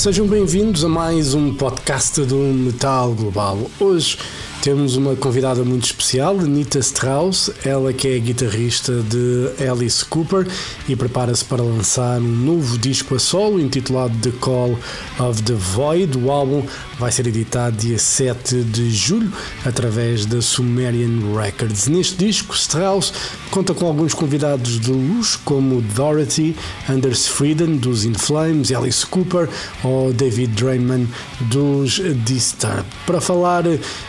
Sejam bem-vindos a mais um podcast do Metal Global. Hoje temos uma convidada muito especial, Nita Strauss, ela que é guitarrista de Alice Cooper e prepara-se para lançar um novo disco a solo intitulado The Call of the Void. O álbum vai ser editado dia 7 de julho através da Sumerian Records. Neste disco, Strauss conta com alguns convidados de luxo como Dorothy, Anders Frieden dos In Flames, Alice Cooper ou David Draymond dos Disturbed. Para falar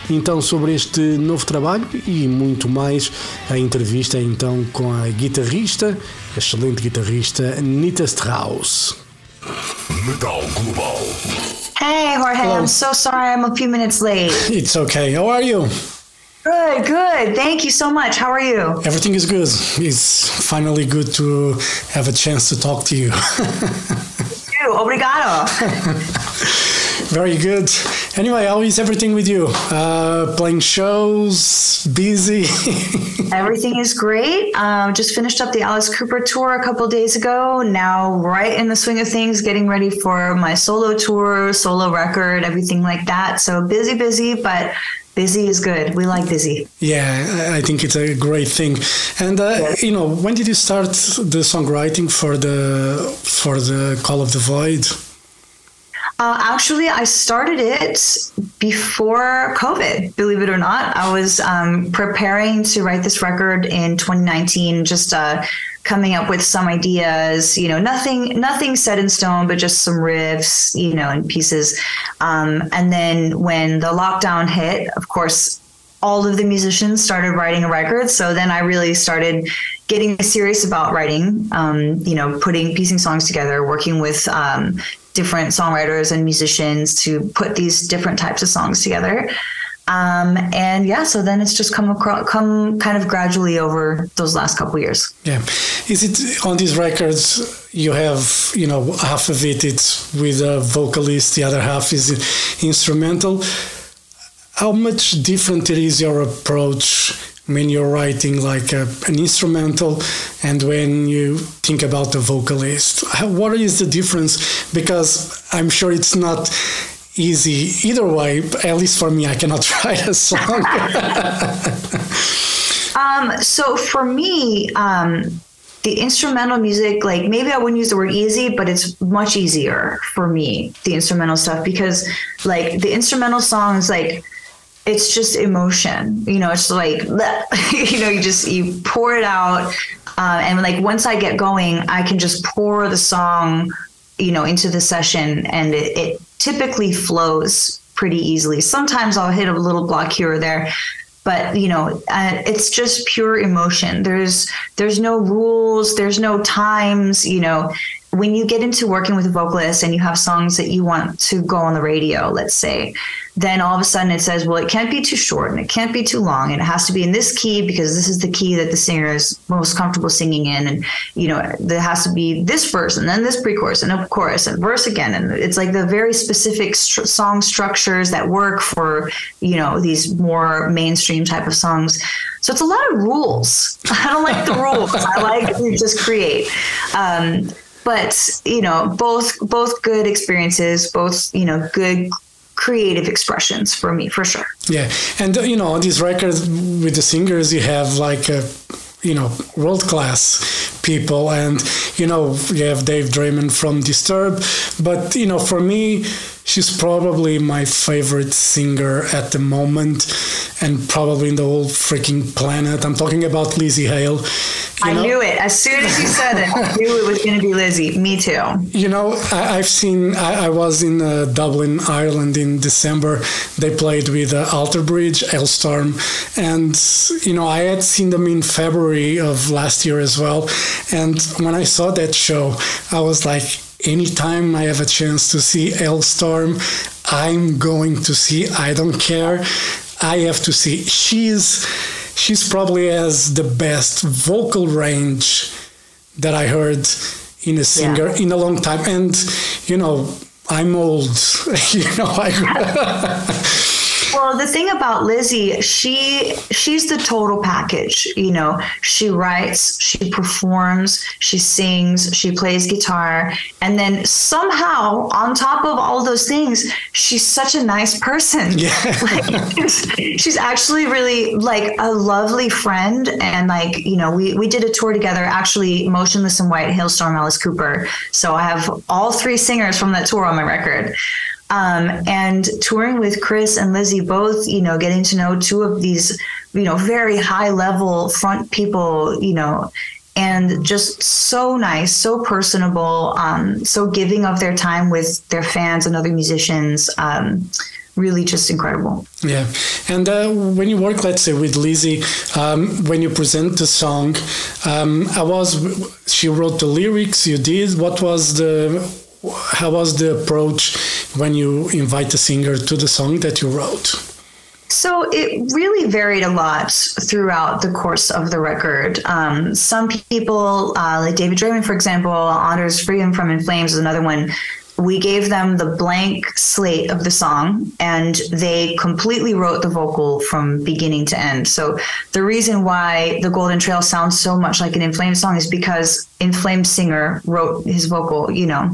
então sobre este novo trabalho e muito mais. A entrevista é então com a guitarrista, excelente guitarrista Nita Strauss. Metal Global. Hey, Jorge, Hello. I'm so sorry I'm a few minutes late. It's okay. How are you? Good, good. Thank you so much. How are you? Everything is good. It's finally good to have a chance to talk to you. You, obrigado. Very good. Anyway, how is everything with you? Uh, playing shows, busy. Everything is great. Um, just finished up the Alice Cooper tour a couple days ago. Now, right in the swing of things, getting ready for my solo tour, solo record, everything like that. So busy, busy, but busy is good. We like busy. yeah, I think it's a great thing. And uh, you know, when did you start the songwriting for the for the Call of the Void? Uh, actually, I started it before COVID, believe it or not. I was um, preparing to write this record in 2019, just uh, coming up with some ideas, you know, nothing, nothing set in stone, but just some riffs, you know, and pieces. Um, and then when the lockdown hit, of course, all of the musicians started writing a record. So then I really started getting serious about writing, um, you know, putting, piecing songs together, working with um, different songwriters and musicians to put these different types of songs together. Um, and yeah, so then it's just come across, come kind of gradually over those last couple years. Yeah, is it on these records? You have you know half of it it's with a vocalist, the other half is instrumental. How much different it is your approach when you're writing like a, an instrumental and when you think about the vocalist? What is the difference? Because I'm sure it's not easy either way. At least for me, I cannot write a song. Um, so for me, um, the instrumental music, like maybe I wouldn't use the word easy, but it's much easier for me, the instrumental stuff, because like the instrumental songs, like it's just emotion, you know, it's like, you know, you just, you pour it out. Uh, and like once I get going, I can just pour the song, you know, into the session and it, it typically flows pretty easily. Sometimes I'll hit a little block here or there, but you know uh, it's just pure emotion there's there's no rules there's no times you know when you get into working with a vocalist and you have songs that you want to go on the radio let's say then all of a sudden it says well it can't be too short and it can't be too long and it has to be in this key because this is the key that the singer is most comfortable singing in and you know there has to be this verse and then this pre-chorus and a chorus and verse again. And it's like the very specific str- song structures that work for you know these more mainstream type of songs. So it's a lot of rules. I don't like the rules. I like to just create. Um, but you know both both good experiences both you know good creative expressions for me for sure. Yeah, and uh, you know, on these records with the singers, you have like a, you know, world class people, and you know, you have Dave Draiman from disturb but you know, for me, she's probably my favorite singer at the moment, and probably in the whole freaking planet. I'm talking about Lizzie Hale. I know, knew it as soon as you said it i knew it was going to be lizzie me too You know, I, I've seen. I, I was in uh, Dublin, Ireland in December. They played with uh, Alter Bridge, Halestorm, and you know I had seen them in February of last year as well. And when I saw that show, I was like, anytime I have a chance to see Halestorm, I'm going to see. I don't care. I have to see. She's she's probably has the best vocal range that I heard in a singer in a long time. And you know, I'm old. you know, I Well, the thing about Lizzie, she she's the total package. You know, she writes, she performs, she sings, she plays guitar, and then somehow on top of all those things, she's such a nice person. Yeah. Like, she's actually really like a lovely friend, and like you know, we we did a tour together. Actually, Motionless in White, Halestorm, Alice Cooper. So I have all three singers from that tour on my record. Um, and touring with Chris and Lizzie, both, you know, getting to know two of these, you know, very high level front people, you know, and just so nice, so personable, um, so giving of their time with their fans and other musicians. Um, really just incredible. Yeah. And uh, when you work, let's say, with Lizzie, um, when you present the song, um, I was, she wrote the lyrics, you did. What was the, how was the approach when you invite a singer to the song that you wrote? So it really varied a lot throughout the course of the record. Um, some people, uh, like David Draiman, for example, Anders Fridén from In Flames is another one we gave them the blank slate of the song and they completely wrote the vocal from beginning to end. So the reason why the Golden Trail sounds so much like an In Flames song is because In Flames singer wrote his vocal, you know.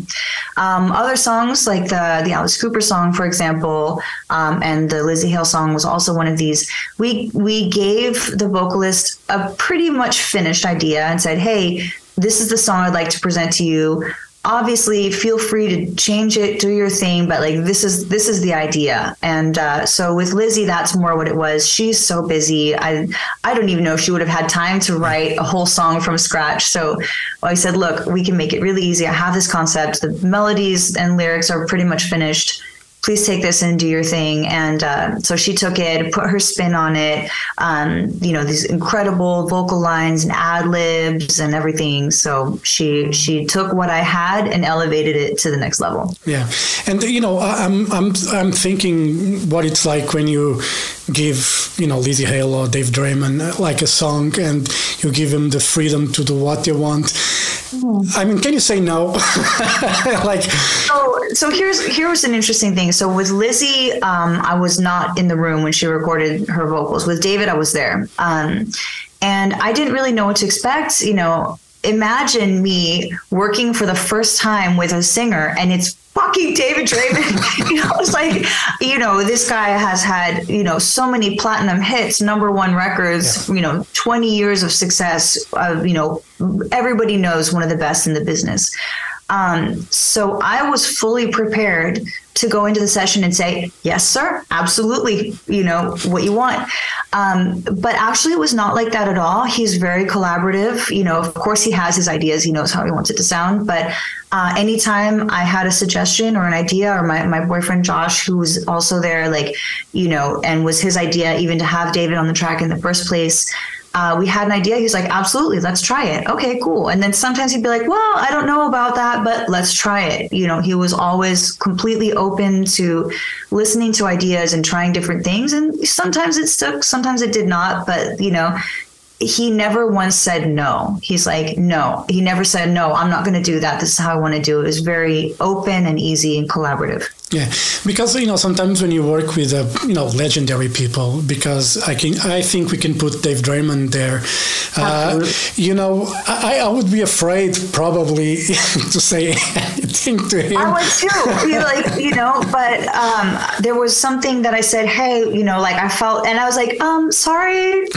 Um, other songs like the the Alice Cooper song, for example, um, and the Lizzie Hale song was also one of these. We we gave the vocalist a pretty much finished idea and said, "Hey, this is the song I'd like to present to you obviously feel free to change it do your thing but like this is this is the idea. And uh, so with lizzie that's more what it was. She's so busy. I i don't even know if she would have had time to write a whole song from scratch. So i said look we can make it really easy. I have this concept. The melodies and lyrics are pretty much finished please take this and do your thing. And uh, so she took it, put her spin on it, um, you know, these incredible vocal lines and ad libs and everything. So she she took what I had and elevated it to the next level. Yeah, and you know, I'm I'm I'm thinking what it's like when you give you know Lizzie Hale or Dave Draiman uh, like a song and you give them the freedom to do what they want. I mean, can you say no? like, so so here's here was an interesting thing. So with Lizzie, um, I was not in the room when she recorded her vocals. With David, I was there, um, and I didn't really know what to expect. You know, imagine me working for the first time with a singer, and it's fucking David Draiman. you know, it's like, you know, this guy has had, you know, so many platinum hits, number one records, yeah. you know, 20 years of success. Uh, you know, everybody knows one of the best in the business. Um, so I was fully prepared to go into the session and say, yes, sir, absolutely, you know, what you want. Um, but actually, it was not like that at all. He's very collaborative. You know, of course, he has his ideas, he knows how he wants it to sound. But uh, anytime I had a suggestion or an idea, or my, my boyfriend Josh, who was also there, like, you know, and was his idea even to have David on the track in the first place uh, we had an idea. He's like, absolutely, let's try it. Okay, cool. And then sometimes he'd be like, well, I don't know about that, but let's try it. You know, he was always completely open to listening to ideas and trying different things. And sometimes it stuck, sometimes it did not. But, you know, he never once said no. He's like, no. He never said, no, I'm not going to do that. This is how I want to do it. It was very open and easy and collaborative. Yeah, because you know sometimes when you work with uh, you know legendary people, because I can I think we can put Dave Draiman there. Uh, you know, I, I would be afraid probably to say anything to him. I would too. you like you know, but um, there was something that I said, hey, you know, like I felt, and I was like, um, sorry,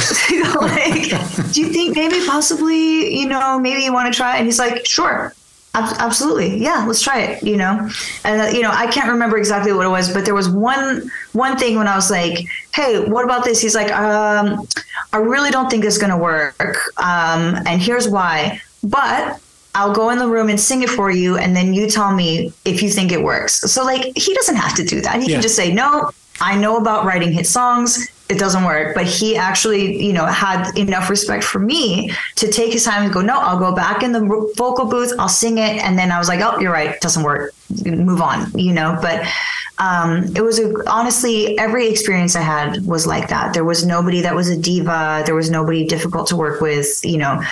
like, do you think maybe possibly, you know, maybe you want to try? And he's like, sure absolutely yeah let's try it you know and uh, you know i can't remember exactly what it was but there was one one thing when i was like hey what about this he's like um i really don't think it's going to work um and here's why but I'll go in the room and sing it for you, and then you tell me if you think it works. So, like, he doesn't have to do that. He yeah. can just say, No, I know about writing hit songs it doesn't work. But he actually, you know, had enough respect for me to take his time and go, no, I'll go back in the vocal booth, I'll sing it. And then I was like, oh, you're right, doesn't work. Move on, you know. But um, it was a, honestly every experience I had was like that. There was nobody that was a diva. There was nobody difficult to work with. You know,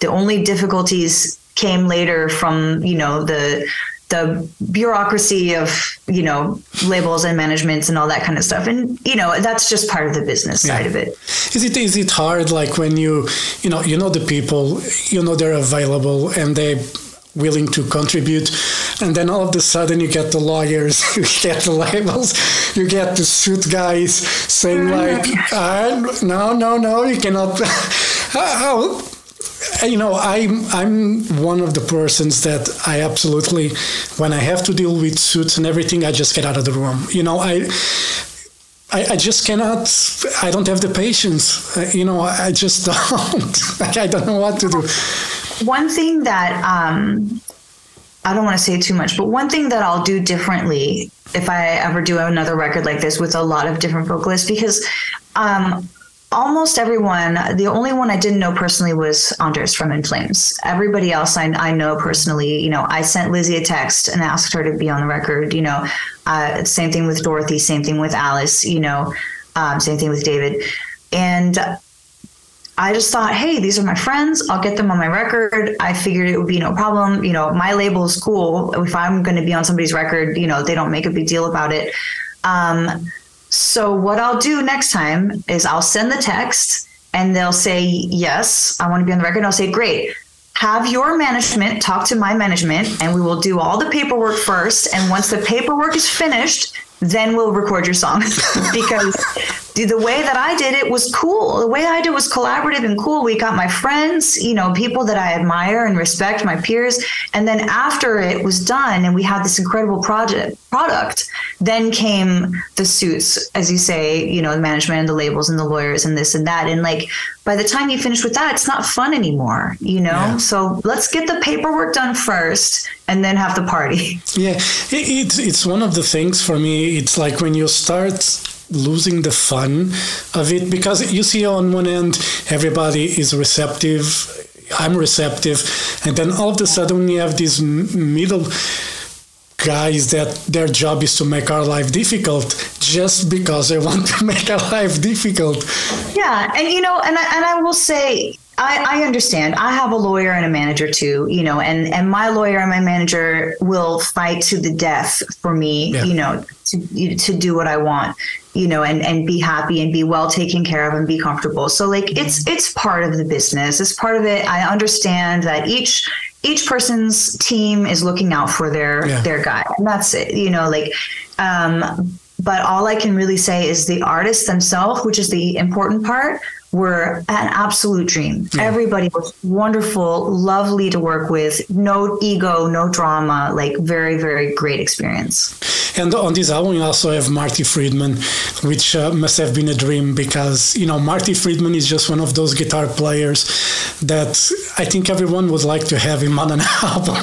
the only difficulties came later from you know the the bureaucracy of you know labels and managements and all that kind of stuff and you know that's just part of the business Yeah. side of it Is it is it hard like when you you know you know the people you know they're available and they willing to contribute and then all of a sudden you get the lawyers you get the labels you get the suit guys saying like uh, no no no you cannot how you know i'm i'm one of the persons that i absolutely when i have to deal with suits and everything i just get out of the room you know i I, I just cannot. I don't have the patience. Uh, you know, I just don't. like, I don't know what to do. one thing that um, I don't want to say too much, but one thing that I'll do differently if I ever do another record like this with a lot of different vocalists, because um, almost everyone, the only one I didn't know personally was Anders from In Flames. Everybody else I, I know personally, you know, I sent Lizzie a text and asked her to be on the record, you know, uh, same thing with Dorothy, same thing with Alice, you know, um, same thing with David. And I just thought, hey, these are my friends. I'll get them on my record. I figured it would be no problem. You know, my label is cool. If I'm going to be on somebody's record, you know, they don't make a big deal about it. Um, so what I'll do next time is I'll send the text and they'll say, yes, I want to be on the record. And I'll say, great. Have your management talk to my management and we will do all the paperwork first. And once the paperwork is finished, then we'll record your song because the, the way that I did it was cool. The way I did it was collaborative and cool. We got my friends, you know, people that I admire and respect, my peers. And then after it was done and we had this incredible project product, then came the suits, as you say, you know, the management and the labels and the lawyers and this and that. And like by the time you finish with that, it's not fun anymore, you know? Yeah. So let's get the paperwork done first and then have the party. Yeah, it, it's it's one of the things for me. It's like when you start losing the fun of it because you see on one end everybody is receptive. I'm receptive, and then all of a sudden you have these middle guys that their job is to make our life difficult just because they want to make our life difficult. Yeah, and you know, and I, and I will say, I, I understand. I have a lawyer and a manager too, you know, and and my lawyer and my manager will fight to the death for me, Yeah. you know, to to do what I want, you know, and and be happy and be well taken care of and be comfortable. So like it's it's part of the business. It's part of it. I understand that each each person's team is looking out for their Yeah. their guy, and that's it. You know, like. um but all I can really say is the artists themselves, which is the important part, were an absolute dream. Everybody was wonderful, lovely to work with, no ego, no drama, like very, very great experience. And on this album, you also have Marty Friedman, which uh, must have been a dream because, you know, Marty Friedman is just one of those guitar players that I think everyone would like to have him on an album.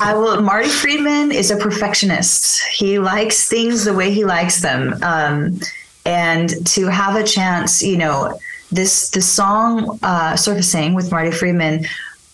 I will. Marty Friedman is a perfectionist. He likes things the way he likes them, um, and to have a chance, you know, this the song uh, "Surfacing" with Marty Friedman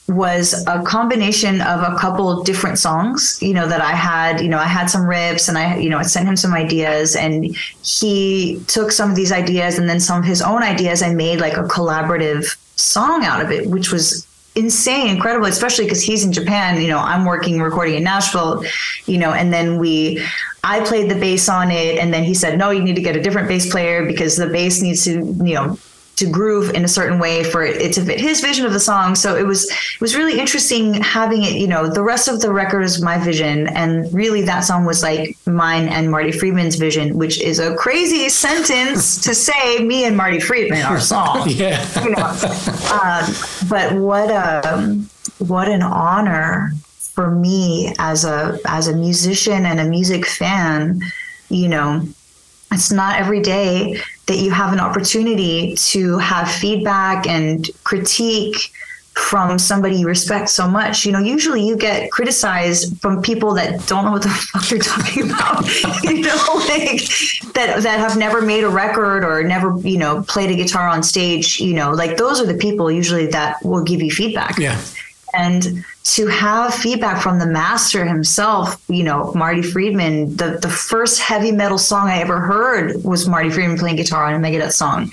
was a combination of a couple different songs you know that i had you know i had some riffs and i you know i sent him some ideas and he took some of these ideas and then some of his own ideas and made like a collaborative song out of it which was insane incredible especially because he's in japan you know i'm working recording in nashville you know and then we i played the bass on it and then he said no you need to get a different bass player because the bass needs to you know to groove in a certain way for it to fit his vision of the song. So it was it was really interesting having it. You know, the rest of the record is my vision, and really that song was like mine and Marty Friedman's vision, which is a crazy sentence to say. Me and Marty Friedman, our song. yeah. You know, um, but what a what an honor for me as a as a musician and a music fan. You know, it's not every day that you have an opportunity to have feedback and critique from somebody you respect so much. You know, usually you get criticized from people that don't know what the fuck you're talking about. you know, like that that have never made a record or never, you know, played a guitar on stage, you know, like those are the people usually that will give you feedback. Yeah. And to have feedback from the master himself, you know, Marty Friedman, the, the first heavy metal song I ever heard was Marty Friedman playing guitar on a Megadeth song.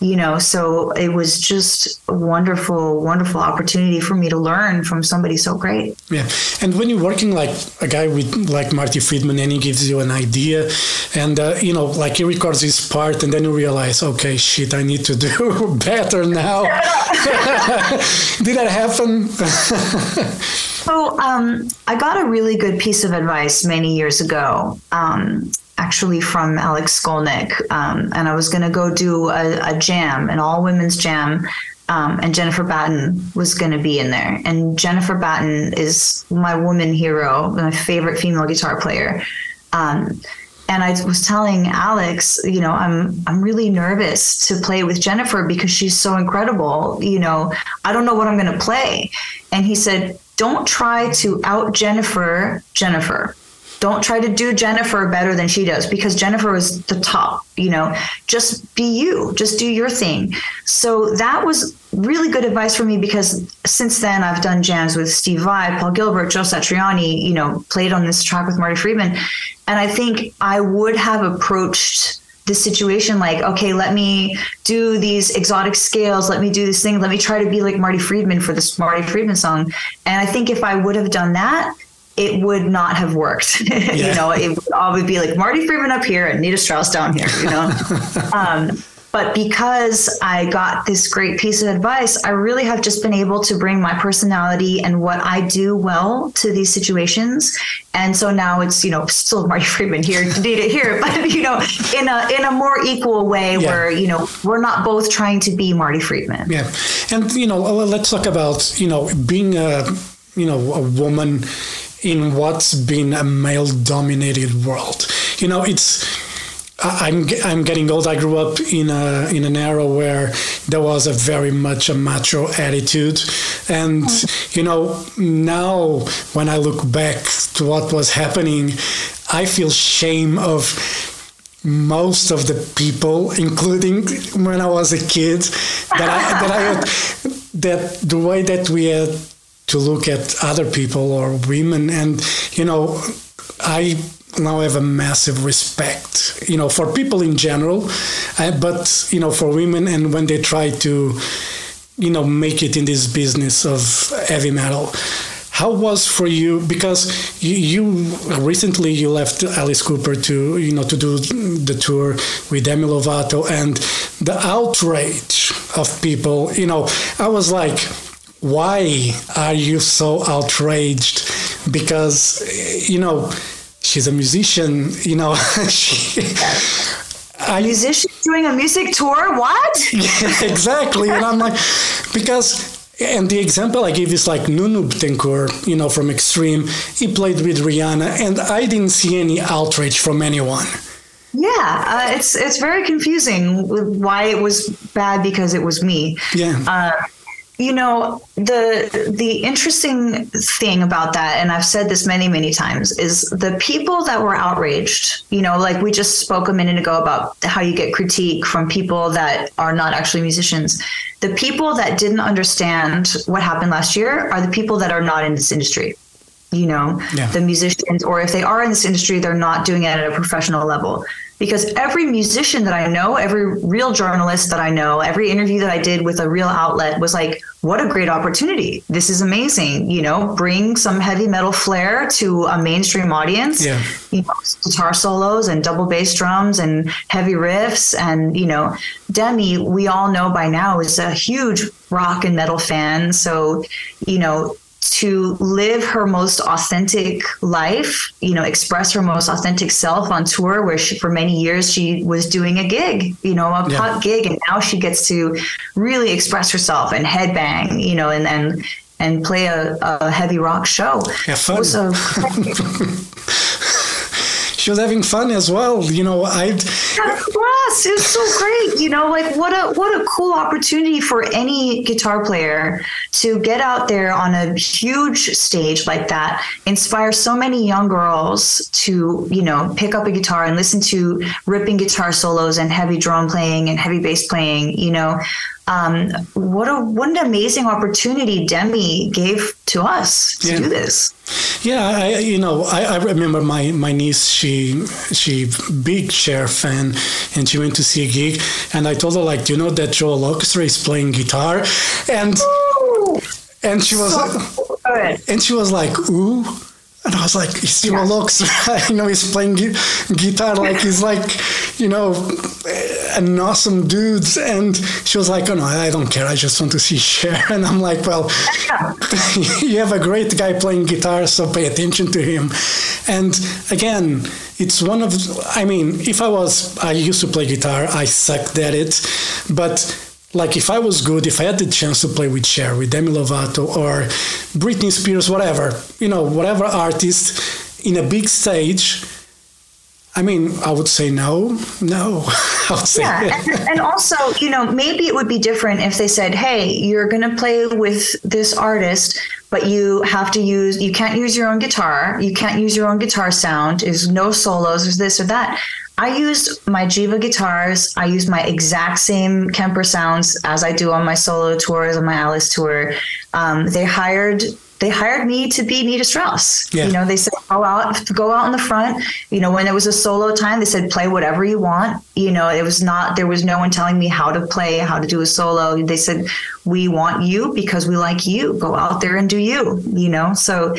You know so it was just a wonderful wonderful opportunity for me to learn from somebody so great. Yeah. And when you're working like a guy with like marty friedman and he gives you an idea and uh, you know like he records his part and then you realize okay shit i need to do better now. Did that happen? So um, i got a really good piece of advice many years ago. Um, actually from Alex Skolnick, um, and I was going to go do a, a, jam, an all women's jam, um, and Jennifer Batten was going to be in there. And Jennifer Batten is my woman hero, my favorite female guitar player. Um, and I was telling Alex, you know, I'm I'm really nervous to play with Jennifer because she's so incredible. You know, I don't know what I'm going to play. And he said, "Don't try to out Jennifer Jennifer." Don't try to do Jennifer better than she does because Jennifer was the top, you know, just be you, just do your thing. So that was really good advice for me because since then I've done jams with Steve Vai, Paul Gilbert, Joe Satriani, you know, played on this track with Marty Friedman. And I think I would have approached this situation like, okay, let me do these exotic scales, let me do this thing, let me try to be like Marty Friedman for this Marty Friedman song. And I think if I would have done that, it would not have worked. Yeah. you know, it would always be like Marty Friedman up here and Nita Strauss down here, you know? um, but because I got this great piece of advice, I really have just been able to bring my personality and what I do well to these situations. And so now it's, you know, still Marty Friedman here, Nita here, but you know, in a in a more equal way yeah. where, you know, we're not both trying to be Marty Friedman. Yeah. And you know, let's talk about, you know, being a you know, a woman in what's been a male dominated world. You know, it's I'm I'm getting old. I grew up in a in an era where there was a very much a macho attitude, and mm. you know now when I look back to what was happening, I feel shame of most of the people, including when I was a kid, that I that I had, that the way that we had to look at other people or women. And you know i now have a massive respect you know for people in general uh, but you know for women. And when they try to you know make it in this business of heavy metal how was for you? Because you, you, recently you left alice cooper to you know to do the tour with demi lovato and the outrage of people. You know i was like why are you so outraged? Because, you know, she's a musician, you know. she, a musician doing a music tour? What? Yeah, exactly. and I'm like, because and the example I give is like Nuno Bettencourt, you know, from Extreme. He played with Rihanna, and I didn't see any outrage from anyone. Yeah, uh, it's it's very confusing why it was bad because it was me. Yeah. Uh, you know the the interesting thing about that and i've said this many many times is the people that were outraged you know like we just spoke a minute ago about how you get critique from people that are not actually musicians the people that didn't understand what happened last year are the people that are not in this industry you know yeah. the musicians or if they are in this industry they're not doing it at a professional level because every musician that I know, every real journalist that I know, every interview that I did with a real outlet was like, what a great opportunity. This is amazing. You know, bring some heavy metal flair to a mainstream audience. Yeah. You know, guitar solos and double bass drums and heavy riffs. And, you know, Demi, we all know by now, is a huge rock and metal fan. So, you know, to live her most authentic life, you know, express her most authentic self on tour, where she, for many years she was doing a gig, you know, a yeah. pop gig, and now she gets to really express herself and headbang, you know, and and and play a, a heavy rock show. Yeah, fun. So, she was having fun as well. You know, I. Plus, it was so great. You know, like what a what a cool opportunity for any guitar player to get out there on a huge stage like that, inspire so many young girls to you know pick up a guitar and listen to ripping guitar solos and heavy drum playing and heavy bass playing. You know. Um, what a what an amazing opportunity Demi gave to us to Yeah. do this. Yeah, I, you know, I, I remember my, my niece. She she big Cher fan, and she went to see a gig, and I told her like, do you know that Joel Hoekstra is playing guitar, and and she was So and she was like, ooh. And I was like, it's Joel Hoekstra. you know, he's playing gu- guitar like he's like, you know, eh, an awesome dude. And she was like, oh no, I don't care. I just want to see Cher. And I'm like, well, you have a great guy playing guitar, so pay attention to him. And again, it's one of, I mean, if I was, I used to play guitar, I sucked at it, but like if I was good, if I had the chance to play with Cher, with Demi Lovato, or Britney Spears, whatever, you know, whatever artist in a big stage, I mean, I would say no, no. Say Yeah, and, and also, you know, maybe it would be different if they said, "Hey, you're going to play with this artist, but you have to use you can't use your own guitar. You can't use your own guitar sound. There's no solos. There's this or that." I used my Jiva guitars. I used my exact same Kemper sounds as I do on my solo tours on my Alice tour. Um, they hired they hired me to be Nita Strauss. Yeah. You know, they said go out, go out in the front. You know, when there was a solo time, they said play whatever you want. You know, it was not there was no one telling me how to play, how to do a solo. They said we want you because we like you. Go out there and do you. You know, so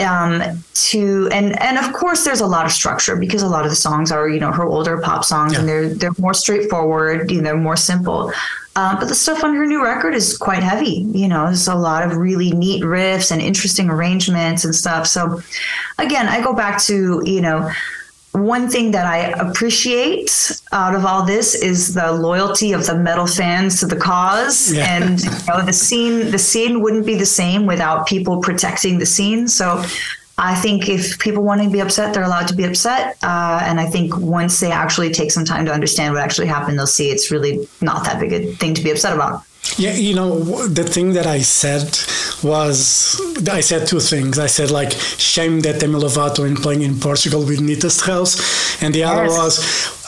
um to and and of course there's a lot of structure because a lot of the songs are you know her older pop songs and they're they're more straightforward you know more simple. Um, but the stuff on her new record is quite heavy you know there's a lot of really neat riffs and interesting arrangements and stuff. So again i go back to you know one thing that I appreciate out of all this is the loyalty of the metal fans to the cause, Yeah. and you know, the scene. The scene wouldn't be the same without people protecting the scene. So, I think if people want to be upset, they're allowed to be upset. Uh, and I think once they actually take some time to understand what actually happened, they'll see it's really not that big a thing to be upset about. Yeah, you know, the thing that I said was I said two things. I said, like, shame that Demi Lovato is playing in Portugal with Nita Strauss. And the other was,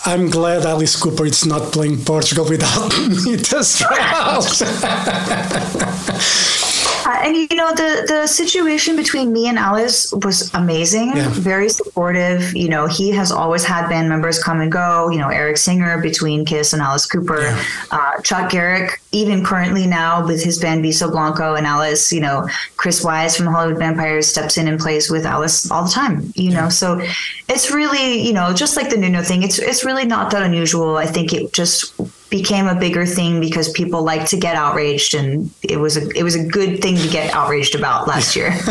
I'm glad Alice Cooper is not playing Portugal without Nita Strauss. Uh, and you know the the situation between me and Alice was amazing, Yeah. very supportive. You know, he has always had band members come and go. You know, Eric Singer between Kiss and Alice Cooper, Yeah. uh, Chuck Garric, even currently now with his band Beasto Blanco and Alice. You know, Chris Wyse from Hollywood Vampires steps in and plays with Alice all the time. You know, so it's really you know just like the Nuno thing. It's it's really not that unusual. I think it just became a bigger thing because people like to get outraged and it was a it was a good thing to get outraged about last year.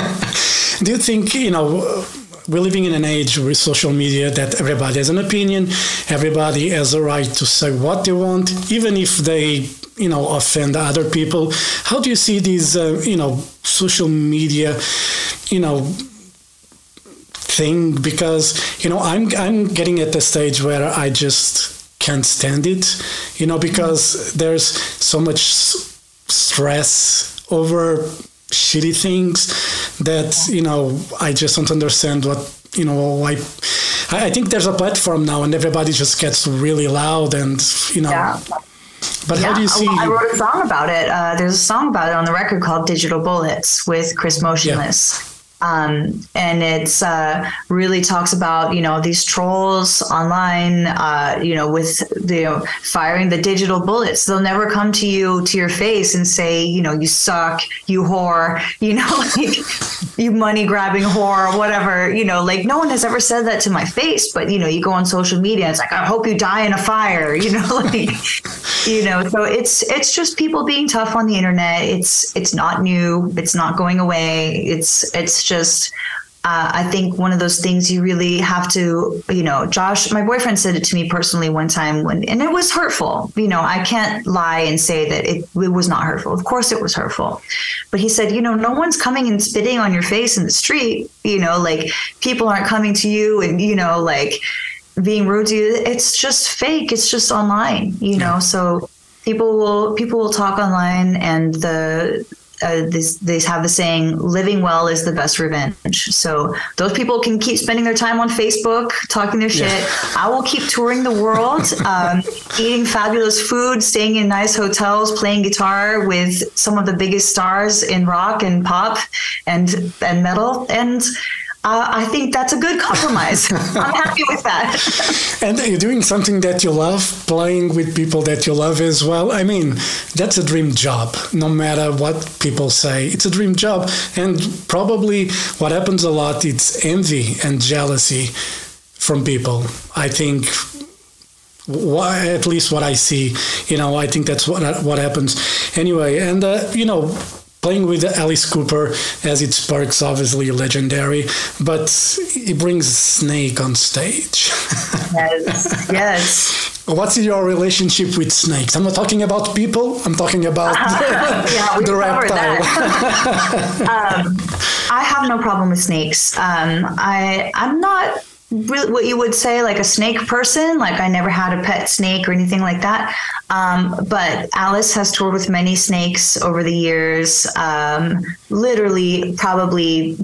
Do you think, you know, we're living in an age with social media that everybody has an opinion, everybody has a right to say what they want, even if they, you know, offend other people. How do you see these, uh, you know, social media, you know, thing? Because, you know, I'm, I'm getting at the stage where I just can't stand it, you know, because there's so much stress over shitty things that you know I just don't understand what you know I I think there's a platform now and everybody just gets really loud and you know Yeah. but how do you see I wrote a song about it. Uh, there's a song about it on the record called "Digital Bullets" with Chris Motionless. Um, and it's uh, really talks about you know these trolls online uh, you know with the you know, firing the digital bullets. They'll never come to you to your face and say you know you suck you whore you know like you money grabbing whore whatever you know like no one has ever said that to my face but you know you go on social media it's like I hope you die in a fire you know like you know so it's it's just people being tough on the internet. It's it's not new. It's not going away. It's it's just uh, I think one of those things you really have to, you know, Josh, my boyfriend said it to me personally one time when, and it was hurtful. You know, I can't lie and say that it, it was not hurtful. Of course it was hurtful. But he said, you know, no one's coming and spitting on your face in the street. You know, like people aren't coming to you and, you know, like being rude to you. It's just fake. It's just online, you know, so people will, people will talk online and the, uh, this, they have the saying, living well is the best revenge. So those people can keep spending their time on Facebook, talking their shit. Yeah. I will keep touring the world, um, eating fabulous food, staying in nice hotels, playing guitar with some of the biggest stars in rock and pop and, and metal. And uh, I think that's a good compromise. I'm happy with that. and you're doing something that you love, playing with people that you love as well. I mean, that's a dream job, no matter what people say. It's a dream job. And probably what happens a lot, it's envy and jealousy from people. I think at least what I see, you know, I think that's what what happens anyway. And uh, you know, playing with Alice Cooper as it sparks obviously legendary, but he brings Snake on stage. yes, yes. What's your relationship with snakes? I'm not talking about people. I'm talking about yeah, the reptile. um, I have no problem with snakes. Um, I I'm not really what you would say like a snake person like i never had a pet snake or anything like that. Um, but alice has toured with many snakes over the years. Um, literally probably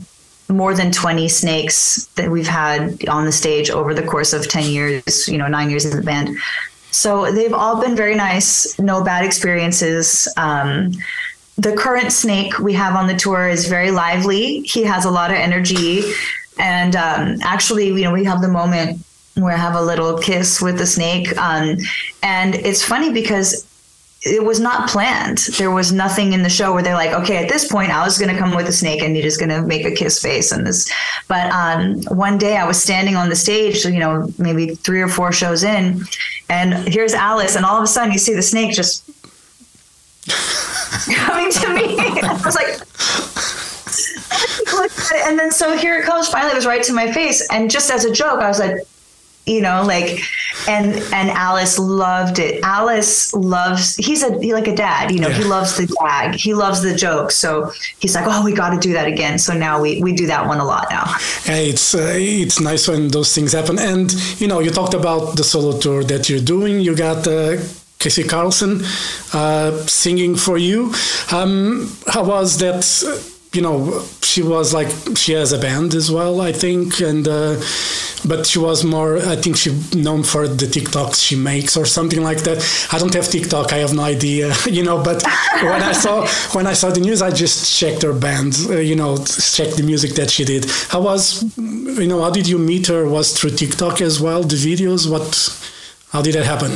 more than 20 snakes that we've had on the stage over the course of 10 years you know nine years in the band. So they've all been very nice no bad experiences. Um, the current snake we have on the tour is very lively. He has a lot of energy and um, actually, you know, we have the moment where I have a little kiss with the snake. Um, and it's funny because it was not planned. There was nothing in the show where they're like, okay, at this point, I was going to come with a snake and you're just going to make a kiss face and this. But um, one day I was standing on the stage, you know, maybe three or four shows in, and here's Alice, and all of a sudden you see the snake just coming to me. I was like, and then so here it comes. Finally, it was right to my face, and just as a joke, I was like, you know, like, and and Alice loved it. Alice loves. He's a he like a dad. You know, yeah. he loves the gag. He loves the joke. So he's like, oh, we got to do that again. So now we we do that one a lot now. Hey, it's uh, it's nice when those things happen. And you know, you talked about the solo tour that you're doing. You got. Uh, Kasey Karlsen uh, singing for you. Um, how was that? You know, she was like she has a band as well, I think, and uh, but she was more. I think she known for the TikToks she makes or something like that. I don't have TikTok. I have no idea, you know. But when I saw when I saw the news, I just checked her band, uh, you know, checked the music that she did. How was, you know, how did you meet her? Was through TikTok as well? The videos? What? How did that happen?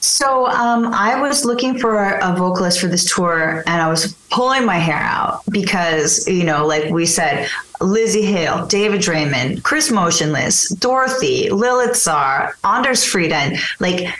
So um, I was looking for a, vocalist for this tour, and I was pulling my hair out because you know, like we said, Lizzie Hale, David Draiman, Chris Motionless, Dorothy, Lilith Czar, Anders Fridén, like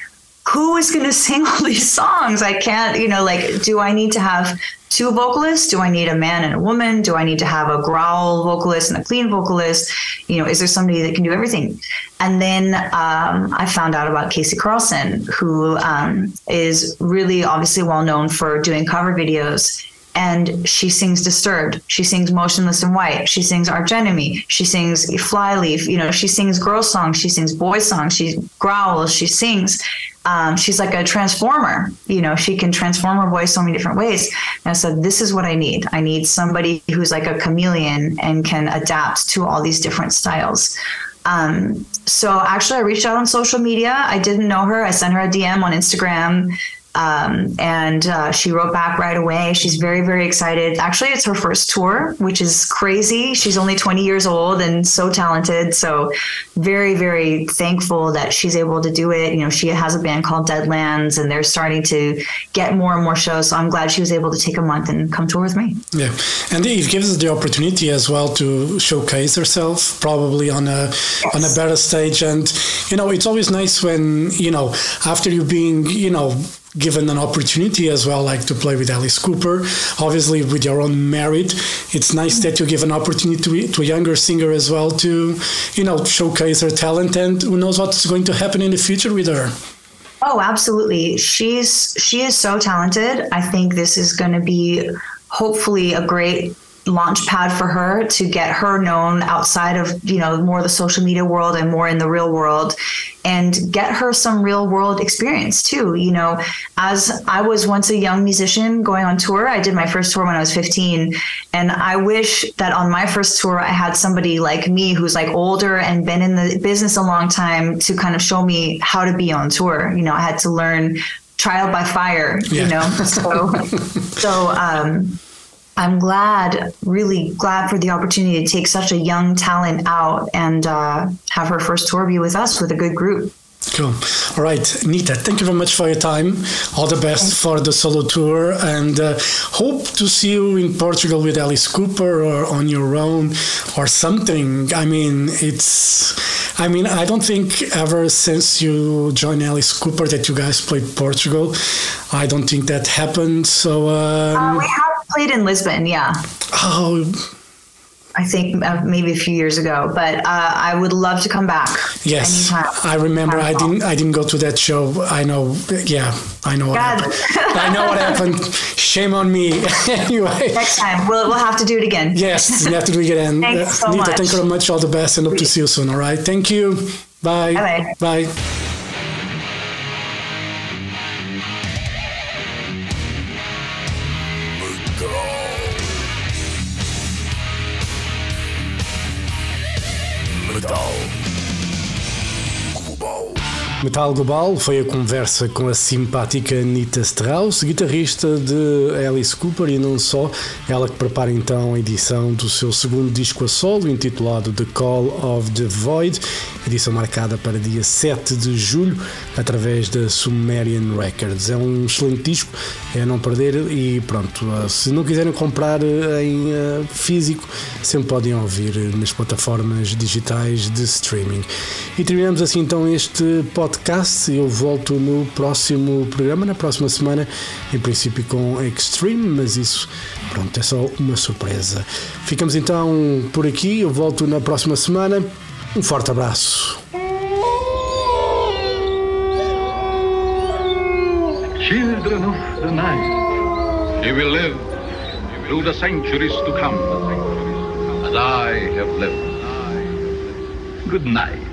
who is going to sing all these songs? I can't, you know, like, do I need to have two vocalists? Do I need a man and a woman? Do I need to have a growl vocalist and a clean vocalist? You know, is there somebody that can do everything? And then um, I found out about Kasey Karlsen, who um, is really obviously well known for doing cover videos. And she sings Disturbed. She sings Motionless in White. She sings Arch Enemy. She sings Flyleaf. You know, she sings girl songs. She sings boy songs. She growls. She sings um, she's like a transformer. You know, she can transform her voice so many different ways. And I said, this is what I need. I need somebody who's like a chameleon and can adapt to all these different styles. Um, so actually, I reached out on social media. I didn't know her. I sent her a DM on Instagram. Um, and uh, she wrote back right away. She's very, very excited. Actually, it's her first tour, which is crazy. She's only 20 years old and so talented. So, very, very thankful that she's able to do it. You know, she has a band called Deadlands, and they're starting to get more and more shows. So, I'm glad she was able to take a month and come tour with me. Yeah, and it gives us the opportunity as well to showcase herself, probably on a yes. on a better stage. And you know, it's always nice when you know after you being you know given an opportunity as well, like to play with Alice Cooper. Obviously, with your own merit, it's nice that you give an opportunity to, to a younger singer as well to, you know, showcase her talent. And who knows what's going to happen in the future with her. Oh, absolutely. She's she is so talented. I think this is going to be hopefully a great launch pad for her to get her known outside of you know more the social media world and more in the real world and get her some real world experience too you know as i was once a young musician going on tour i did my first tour when i was 15 and i wish that on my first tour i had somebody like me who's like older and been in the business a long time to kind of show me how to be on tour you know i had to learn trial by fire Yeah. you know so so um I'm glad, really glad for the opportunity to take such a young talent out and uh, have her first tour be with us with a good group. Cool. All right, Nita, thank you very much for your time. All the best for the solo tour and uh, hope to see you in Portugal with Alice Cooper or on your own or something. I mean, it's, I mean, I don't think ever since you joined Alice Cooper that you guys played Portugal. I don't think that happened. So, Uh, um, have played in Lisbon, yeah. oh, I think uh, maybe a few years ago, but uh, I would love to come back. yes, anytime. I remember. I didn't. I didn't go to that show. I know. Yeah, I know what God. happened. I know what happened. Shame on me. anyway. Next time, we'll, we'll have to do it again. Yes, you have to do it again. Thank you so Nita, much. thank you very much. All the best and hope to see you soon. All right. Thank you. Bye. Bye-bye. Bye. Metal Global foi a conversa com a simpática Anita Strauss, guitarrista de Alice Cooper e não só, ela que prepara então a edição do seu segundo disco a solo, intitulado The Call of the Void, edição marcada para dia 7 de julho, através da Sumerian Records. É um excelente disco, é a não perder e pronto, se não quiserem comprar em eh, físico, sempre podem ouvir nas plataformas digitais de streaming. E terminamos assim então este podcast. Eu volto no próximo programa, na próxima semana, em princípio com Extreme, mas isso pronto, é só uma surpresa. Ficamos então por aqui. Eu volto na próxima semana. Um forte abraço. Children of the night, you will live through the centuries to come, as I have lived. Good night.